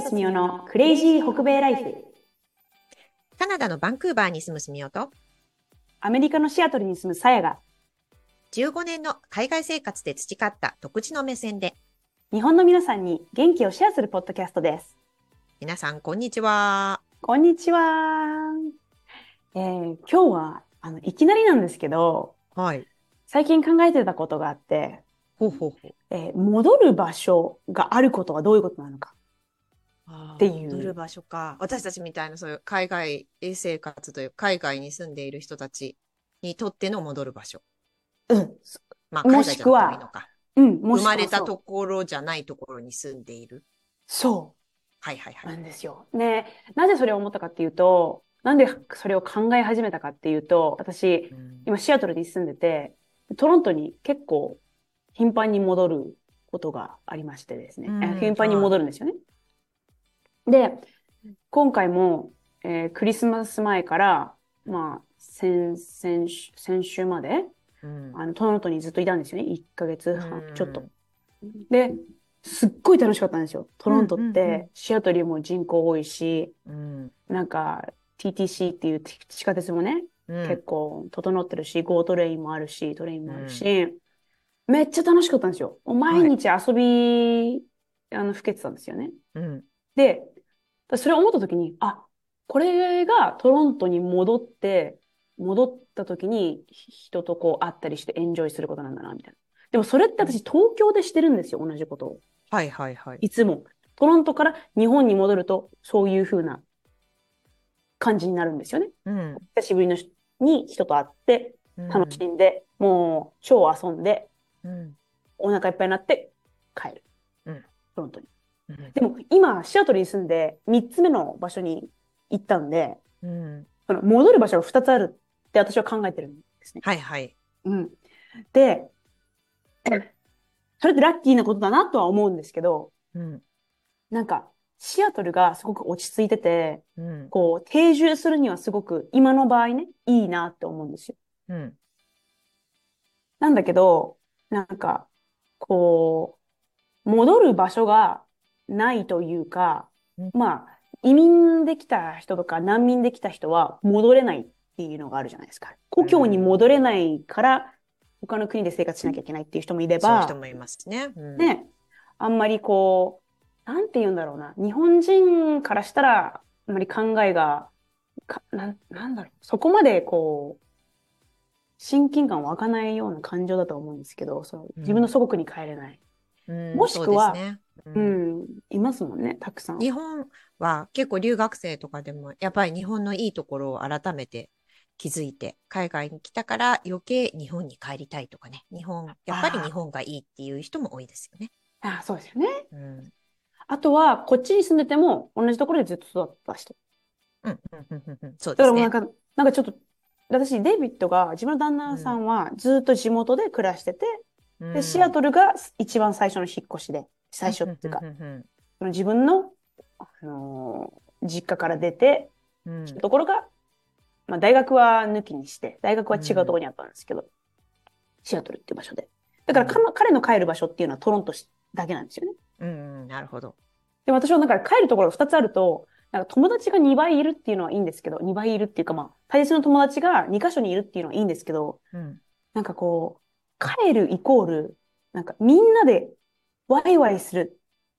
とすみおのクレイジー北米ライフ。カナダのバンクーバーに住むすみおと、アメリカのシアトルに住むさやが、15年の海外生活で培った独自の目線で、日本の皆さんに元気をシェアするポッドキャストです。皆さん、こんにちは。こんにちは。えー今日はあのいきなりなんですけど、はい。最近考えてたことがあって、ほうほうほう。えー戻る場所があることはどういうことなのか。っていう戻る場所か。私たちみたいな、そういう海外生活という、海外に住んでいる人たちにとっての戻る場所。うん。まあ、海も外じゃなくてしくは生まれたところじゃないところに住んでいる。そうなはいはいはい。んですよ。ね、なぜそれを思ったかっていうと、なんでそれを考え始めたかっていうと、私、うん今シアトルに住んでて、トロントに結構頻繁に戻ることがありましてですね、頻繁に戻るんですよね。で、今回も、えークリスマス前から、まあ、先、先週、先週まで、うんあの、トロントにずっといたんですよね。1ヶ月半うんちょっと。で、すっごい楽しかったんですよ。トロントって、シアトルも人口多いし、うんなんか、TTC っていう地下鉄もね、うん結構整ってるし、 GO Train もあるし、トレインもあるし、めっちゃ楽しかったんですよ。毎日遊び、あの、ふけてたんですよね。うんで、それを思った時に、あ、これがトロントに戻って、戻った時に人とこう会ったりしてエンジョイすることなんだな、みたいな。でもそれって私東京でしてるんですよ、同じことを。はいはいはい。いつも。トロントから日本に戻ると、そういう風な感じになるんですよね。うん久しぶりの人に人と会って、楽しんで、もう超遊んで、うんお腹いっぱいになって帰る。うんトロントに。うんでも今、シアトルに住んで3つ目の場所に行ったんで、うんその戻る場所が2つあるって私は考えてるんですね。はいはい。うん。で、それってラッキーなことだなとは思うんですけど、うんなんか、シアトルがすごく落ち着いてて、うんこう、定住するにはすごく、今の場合ね、いいなって思うんですよ。うんなんだけど、なんか、こう、戻る場所がないというかうん、まあ、移民できた人とか難民できた人は戻れないっていうのがあるじゃないですか。故郷に戻れないから、他の国で生活しなきゃいけないっていう人もいればそういう人、もいますね。うんね、あんまりこう、なんて言うんだろうな。日本人からしたら、あんまり考えが、か、なん、なんだろう。そこまでこう、親近感湧かないような感情だと思うんですけど、そう、自分の祖国に帰れない。うんもしくはねううんん、いますもんね、たくさん。日本は結構留学生とかでもやっぱり日本のいいところを改めて気づいて海外に来たから余計日本に帰りたいとかね日本やっぱり日本がいいっていう人も多いですよね。あ、そうですよね。うんあとは、こっちに住んでても、同じところでずっと育った人。うんうんうんうんうんそうですね。だからなんか、なんかちょっと、私、デイビッドが、自分の旦那さんはずっと地元で暮らしてて、で、シアトルが一番最初の引っ越しで、最初っていうかん、んんその自分の、あのー実家から出て、うんところが、まあ大学は抜きにして、大学は違うところにあったんですけど、シアトルっていう場所で。だから彼の彼の帰る場所っていうのはトロントだけなんですよね。うんうんなるほど。で、私はなんか帰るところが2つあると、なんか友達が2倍いるっていうのはいいんですけど、2倍いるっていうかまあ、大切な友達が2箇所にいるっていうのはいいんですけど、うんなんかこう、帰るイコール、なんかみんなでワイワイする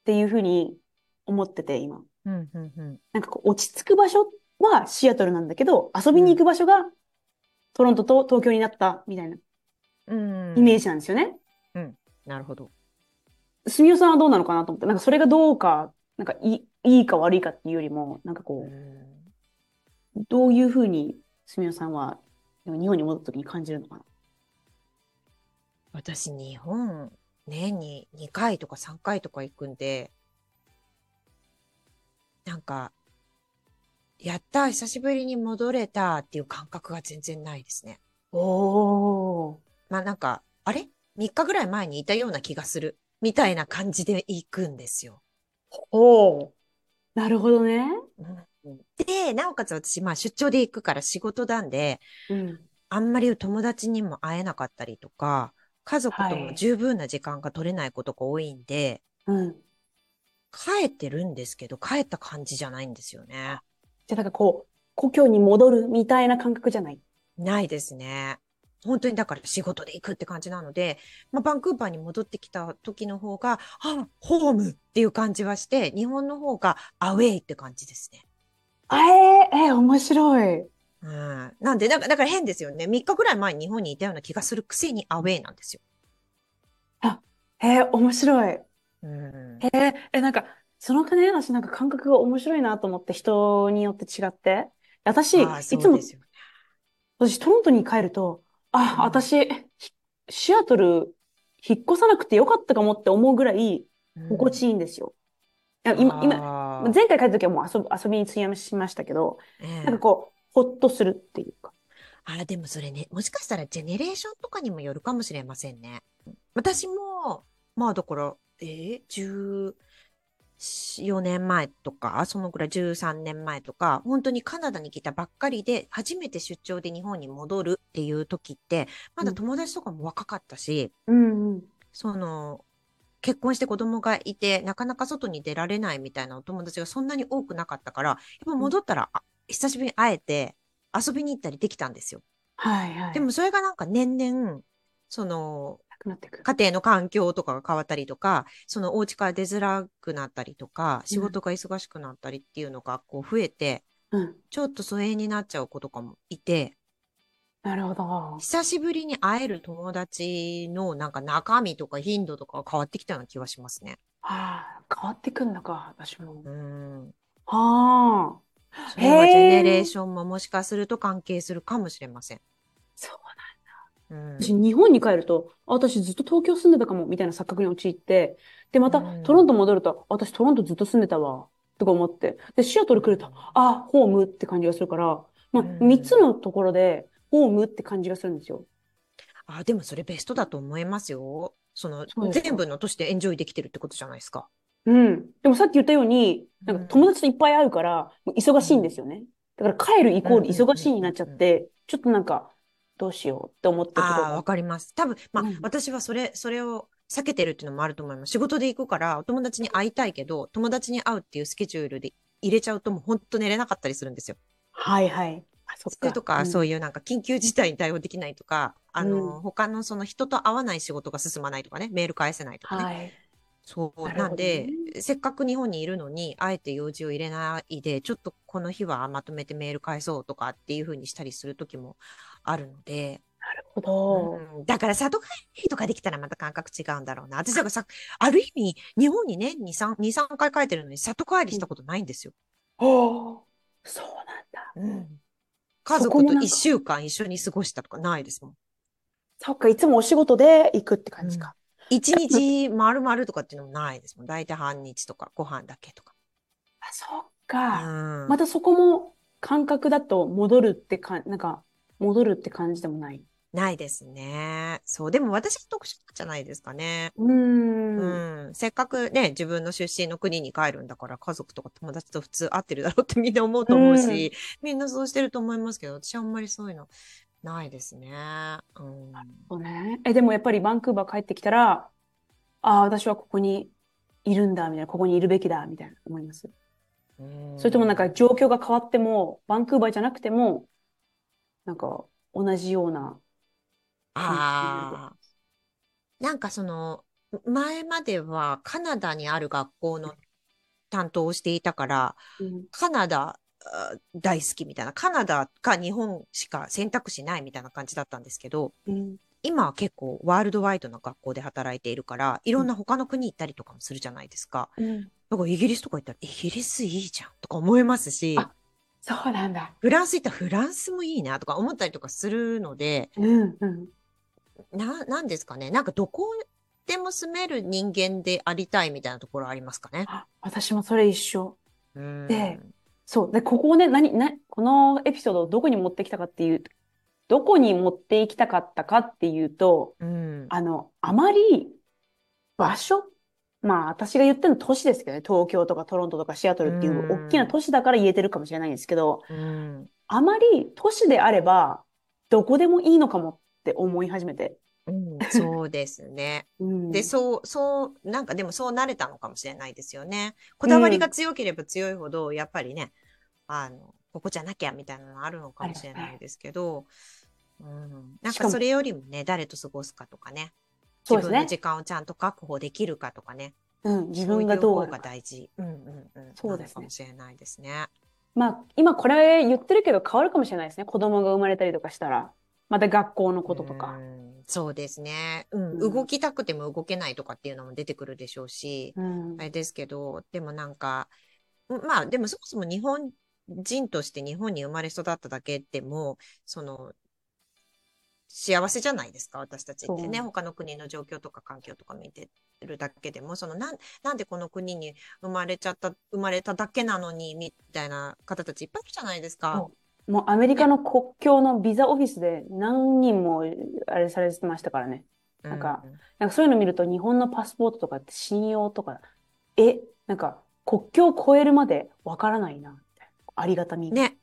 っていうふうに思ってて、今。うんうんうんなんかこう、落ち着く場所はシアトルなんだけど、遊びに行く場所がトロントと東京になったみたいなうんイメージなんですよね。なるほど。すみおさんはどうなのかなと思って、なんかそれがどうか、なんかいい、いいか悪いかっていうよりも、なんかこう、どういうふうにすみおさんは日本に戻った時に感じるのかな。私、日本、年に2回とか3回とか行くんで、なんか、やった、久しぶりに戻れたっていう感覚が全然ないですね。おー。まあなんか、あれ ?3 日ぐらい前にいたような気がする。みたいな感じで行くんですよ。おー。なるほどね。で、なおかつ私、まあ出張で行くから仕事なんで、うん。あんまり友達にも会えなかったりとか、家族とはいも十分な時間が取れないことが多いんで、うん。帰ってるんですけど、帰った感じじゃないんですよね。じゃあ、なんかこう、故郷に戻るみたいな感覚じゃない？ないですね。本当にだから仕事で行くって感じなので、まあ、バンクーバーに戻ってきた時の方が、あ、ホームっていう感じはして、日本の方がアウェイって感じですね。あえー、えー、面白い。うん。なんで、だからだから変ですよね。3日ぐらい前に日本にいたような気がするくせにアウェイなんですよ。えー、面白い。うん。えー、え、なんか、そのね、私なんか感覚が面白いなと思って人によって違って。私、ああ、いつも。私、トロントに帰ると、あ、うん私、ひシアトル、引っ越さなくてよかったかもって思うぐらい、心地いいんですよ。いや、今、今、あー前回帰った時はもう遊ぶ、遊びに費やしましたけど、ええなんかこう、ほっとするっていうか。あら、でもそれね、もしかしたらジェネレーションとかにもよるかもしれませんね。私も、まあだから、えー、14年前とか、そのぐらい13年前とか、本当にカナダに来たばっかりで、初めて出張で日本に戻るっていう時って、まだ友達とかも若かったし、うんうん。その、結婚して子供がいて、なかなか外に出られないみたいなお友達がそんなに多くなかったから、やっぱ戻ったら、あ久しぶりに会えて、遊びに行ったりできたんですよ。はいはい。でもそれがなんか年々、その。家庭の環境とかが変わったりとか、そのお家から出づらくなったりとか、仕事が忙しくなったりっていうのがこう増えて、うん。ちょっと疎遠になっちゃう子とかもいて、なるほど。久しぶりに会える友達のなんか中身とか頻度とかが変わってきたような気がしますね。はあ、変わってくんだか、私も。うん。はあ。それはジェネレー。ションももしかすると関係するかもしれません。そううん。私、日本に帰ると、あ私ずっと東京住んでたかも、みたいな錯覚に陥って、で、またうんトロント戻ると、私トロントずっと住んでたわ、とか思って、で、シアトル来ると、あ、ホームって感じがするから、まあ、うん三つのところで、ホームって感じがするんですよ。あ、でもそれベストだと思いますよ。その全部の都市でエンジョイできてるってことじゃないですか。うん。でもさっき言ったように、なんかうん友達といっぱい会うから、忙しいんですよね。だから帰るイコール忙しいになっちゃって、ちょっとなんか、どうしようって思ってるところああ、がわかります。多分、まあ、うん私はそれ、それを避けてるっていうのもあると思います。仕事で行くから、お友達に会いたいけど、友達に会うっていうスケジュールで入れちゃうともう本当寝れなかったりするんですよ。はいはい。あ、そっか。とか、うんそういうなんか緊急事態に対応できないとか、あの、うん他のその人と会わない仕事が進まないとかね、メール返せないとかね。はい。そう。なんで、せっかく日本にいるのに、あえて用事を入れないで、ちょっとこの日はまとめてメール返そうとかっていう風にしたりする時もあるので、なるほど。うんだから里帰りとかできたらまた感覚違うんだろうな。私だからさ、ある意味、日本にね、2、3、2、3回帰ってるのに里帰りしたことないんですよ。おーそうなんだ。うん。家族と一週間一緒に過ごしたとかないですもん。そっか、いつもお仕事で行くって感じか。一日丸々とかっていうのもないですもん。大体半日とか、ご飯だけとか。あ、そっうか。ん。またそこも感覚だと戻るってか、なんか、戻るって感じでもない。ないですね。そう。でも私は特殊じゃないですかね。うーん。うん。せっかくね、自分の出身の国に帰るんだから、家族とか友達と普通会ってるだろうってみんな思うと思うし、みんなそうしてると思いますけど、私はあんまりそういうのないですね。うん。そうね。え、でもやっぱりバンクーバー帰ってきたら、ああ、私はここにいるんだ、みたいな、ここにいるべきだ、みたいな思います。うんそれともなんか状況が変わっても、バンクーバーじゃなくても、なんか同じようなああ。なんかその、前まではカナダにある学校の担当をしていたから、うんカナダあ大好きみたいな、カナダか日本しか選択肢ないみたいな感じだったんですけど、うん今は結構ワールドワイドな学校で働いているから、いろんな他の国行ったりとかもするじゃないですか。うんだからイギリスとか行ったら、イギリスいいじゃんとか思いますし、あそうなんだ。フランス行ったらフランスもいいなとか思ったりとかするので、うんうん。な、なんですかね。なんかどこでも住める人間でありたいみたいなところありますかね。あ、私もそれ一緒。うん。でそう。で、ここをね、何、な、このエピソードをどこに持ってきたかっていう、どこに持っていきたかったかっていうと、うん。あの、あまり場所、まあ私が言ってるの都市ですけどね、東京とかトロントとかシアトルっていううん大きな都市だから言えてるかもしれないんですけど、うん。あまり都市であればどこでもいいのかもって思い始めて。うん、そうですね。うん。で、そう、そう、なんかでもそうなれたのかもしれないですよね。こだわりが強ければ強いほど、やっぱりね、あの、ここじゃなきゃみたいなのあるのかもしれないですけど、うん、なんしかそれよりもね、誰と過ごすかとかね、そうですね自分の時間をちゃんと確保できるかとかね、うん、自分がどうか。大事。うんうんうん。そうですねかもしれないですね。まあ、今これ言ってるけど変わるかもしれないですね。子供が生まれたりとかしたら。また学校のこととか。うんそうですね。うん、うん動きたくても動けないとかっていうのも出てくるでしょうし、うんあ。れですけど、でもなんか、うんまあでもそもそも日本人として日本に生まれ育っただけでも、その、幸せじゃないですか、私たちってね。他の国の状況とか環境とか見てるだけでも、そのなん、なんでこの国に生まれちゃった、生まれただけなのに、みたいな方たちいっぱいいるじゃないですか。そもうアメリカの国境のビザオフィスで何人もあれされてましたからね。なんかうんなんかそういうの見ると日本のパスポートとかって信用とか、え、なんか国境を越えるまでわからないな、みたいな。ありがたみ。ね。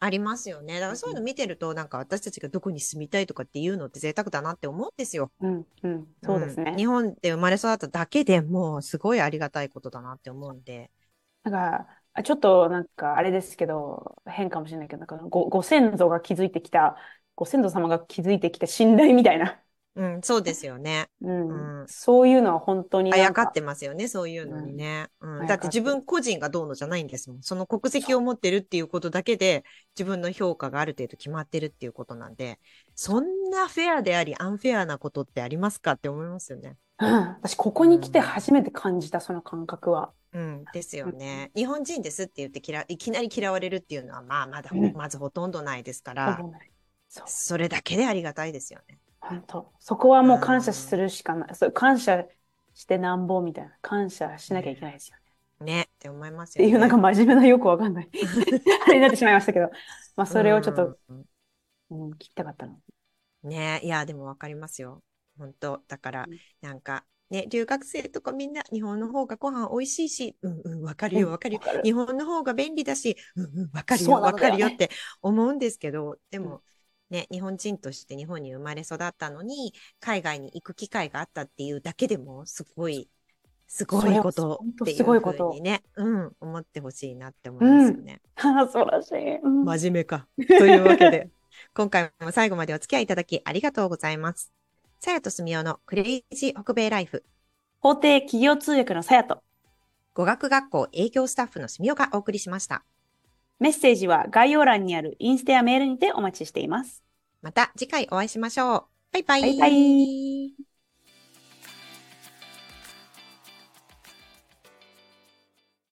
ありますよね。だからそういうの見てると、なんか私たちがどこに住みたいとかっていうのって贅沢だなって思うんですよ。うん、うん、そうですね。ん日本で生まれ育っただけでもうすごいありがたいことだなって思うんで。なんか、あちょっとなんかあれですけど、変かもしれないけど、なんかご、ご先祖が築いてきた、ご先祖様が築いてきた信頼みたいな。うん、そうですよね。うん。うんそういうのは本当にあやかってますよね、そういうのにね。うんだって自分個人がどうのじゃないんですもん。その国籍を持ってるっていうことだけで自分の評価がある程度決まってるっていうことなんで、そんなフェアでありアンフェアなことってありますかって思いますよね。うん、私、ここに来て初めて感じた、その感覚は。うん、ですよね。日本人ですって言って嫌いきなり嫌われるっていうのは、まあ、まだ、うんまずほとんどないですから、それだけでありがたいですよね。本当。そこはもう感謝するしかない。そう、感謝してなんぼみたいな。感謝しなきゃいけないですよね。ね、って思いますよね。っていう、なんか真面目なよくわかんない。あれになってしまいましたけど。まあ、それをちょっと、うんうん、聞きたかったの。ね、いや、でもわかりますよ。本当だからうん、なんか、ね、留学生とかみんな日本の方がご飯美味しいし、うんうん、わかるよ、わかるよ。日本の方が便利だし、うんうん、わかるよ、わかるよって思うんですけど、でも、ね、日本人として日本に生まれ育ったのに、海外に行く機会があったっていうだけでも、すごい、すごいことっていすごいうことふうにね、うん、思ってほしいなって思いますよね。ああ、素晴らしい。うん真面目か。というわけで、今回も最後までお付き合いいただきありがとうございます。さやとすみおのクレイジー北米ライフ、法廷企業通訳のさやと、語学学校営業スタッフのすみおがお送りしました。メッセージは概要欄にあるインスタやメールにてお待ちしています。また次回お会いしましょう。バイバイ。バイバイ